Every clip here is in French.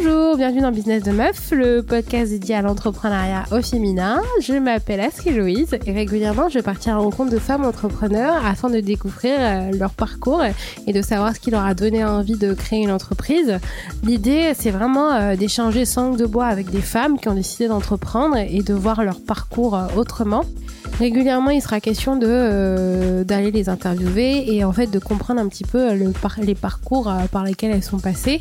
bienvenue dans Business de Meuf, le podcast dédié à l'entrepreneuriat au féminin. Je m'appelle Astrid Louise et régulièrement je partir à rencontre de femmes entrepreneurs afin de découvrir euh, leur parcours et de savoir ce qui leur a donné envie de créer une entreprise. L'idée c'est vraiment euh, d'échanger sans de bois avec des femmes qui ont décidé d'entreprendre et de voir leur parcours euh, autrement. Régulièrement, il sera question de euh, d'aller les interviewer et en fait de comprendre un petit peu le les parcours euh, par lesquels elles sont passées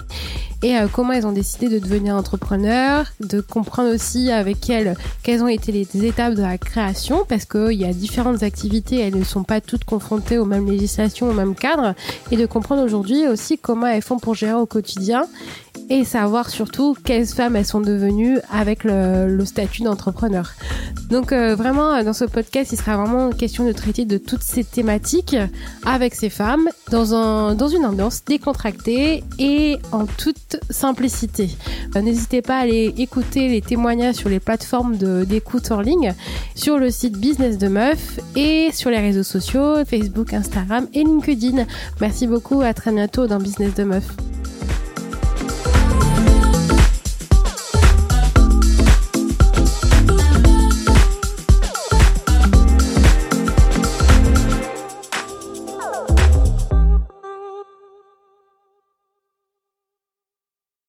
et euh, comment elles ont décidé de devenir entrepreneurs, de comprendre aussi avec elles quelles ont été les étapes de la création parce qu'il y a différentes activités, elles ne sont pas toutes confrontées aux mêmes législations, au même cadre et de comprendre aujourd'hui aussi comment elles font pour gérer au quotidien et savoir surtout quelles femmes elles sont devenues avec le, statut d'entrepreneur. Donc euh, vraiment dans ce podcast, il sera vraiment question de traiter de toutes ces thématiques avec ces femmes dans un dans une ambiance décontractée et en toute simplicité. Euh, n'hésitez pas à aller écouter les témoignages sur les plateformes d'écoute en ligne, sur le site Business de Meuf et sur les réseaux sociaux Facebook, Instagram et LinkedIn. Merci beaucoup, à très bientôt dans Business de Meuf.